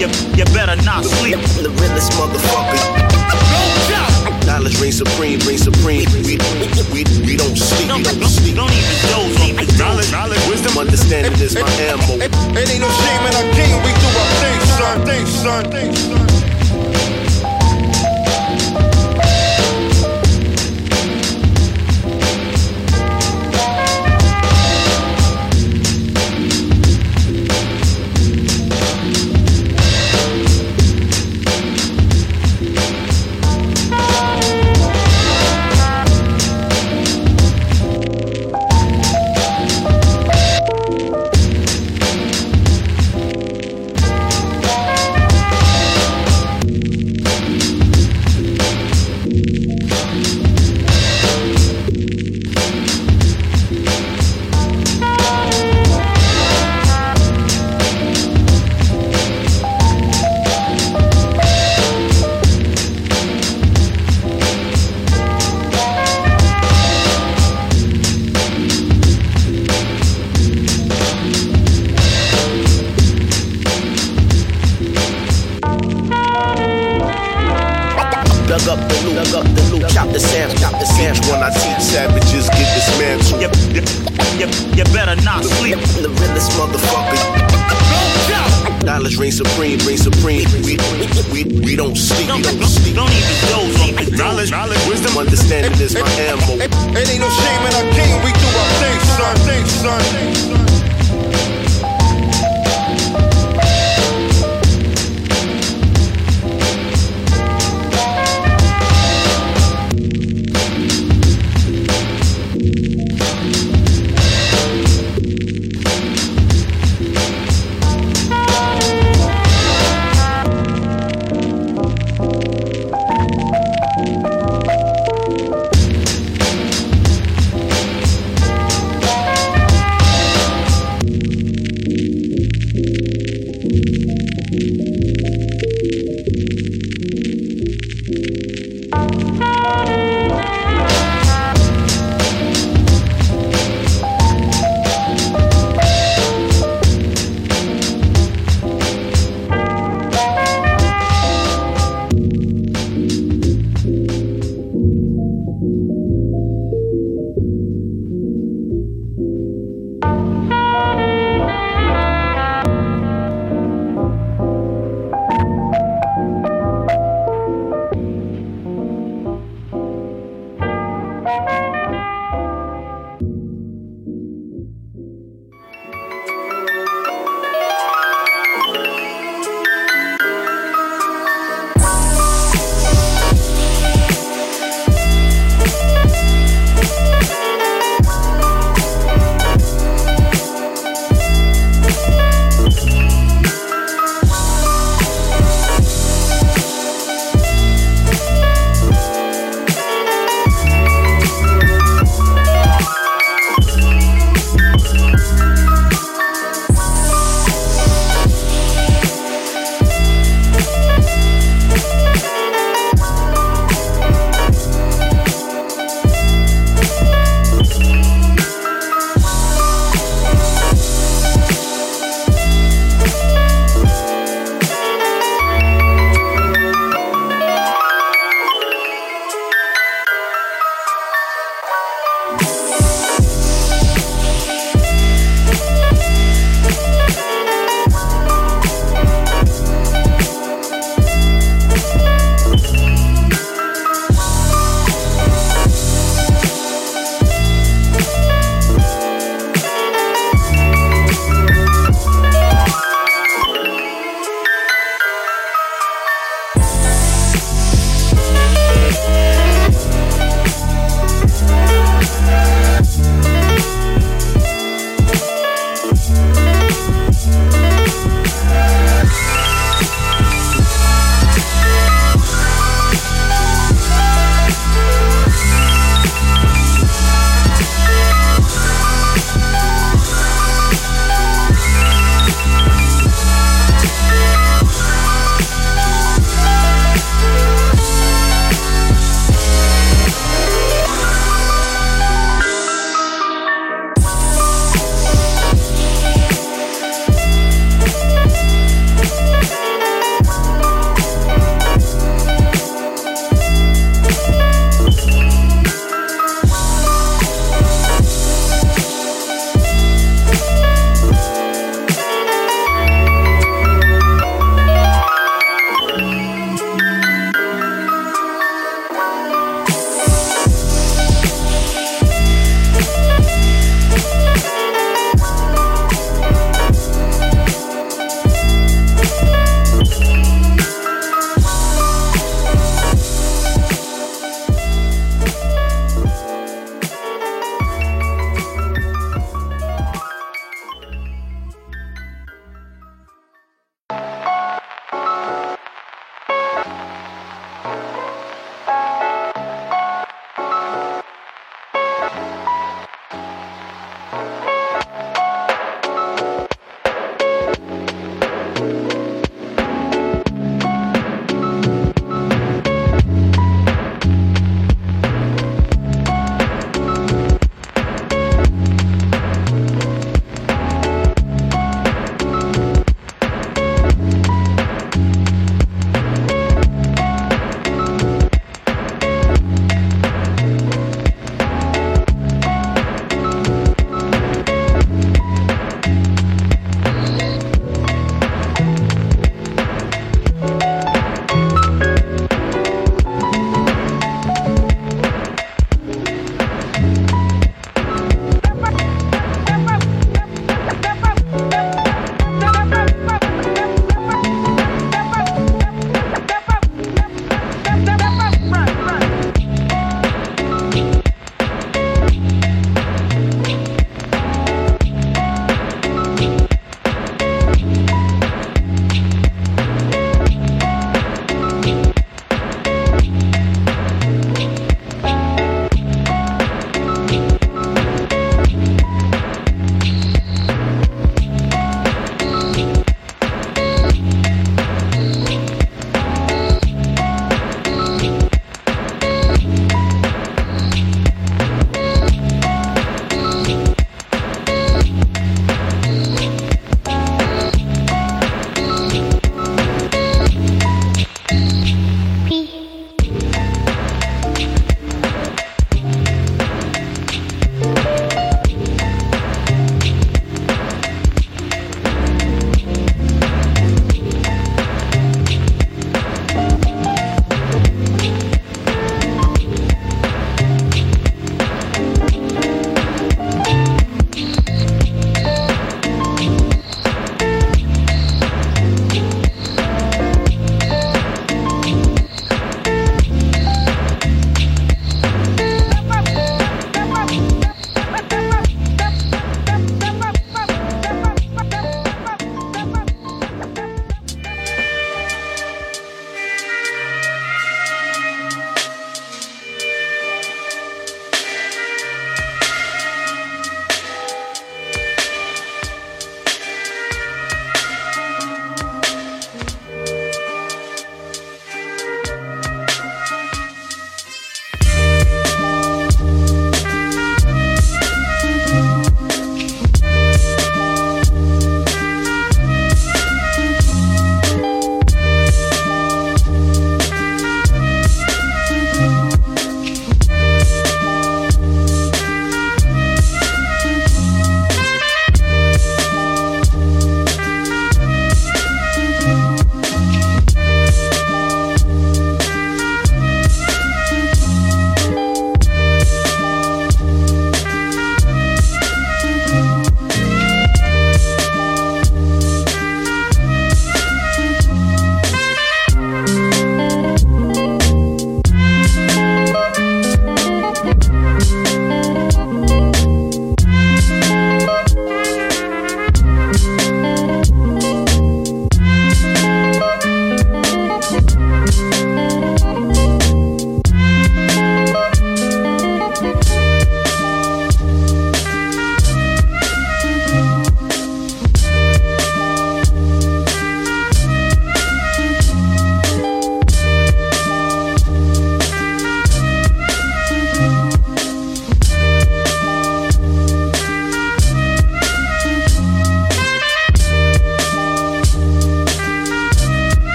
you, you better not sleep. The, the realest motherfucker. Knowledge reign supreme, reign supreme. We, we, we don't sleep, we don't sleep. Don't even doze on me. Knowledge, knowledge, wisdom, understanding is my ammo. It, ain't no shame in our game. We do our thing, son, thing, son, son.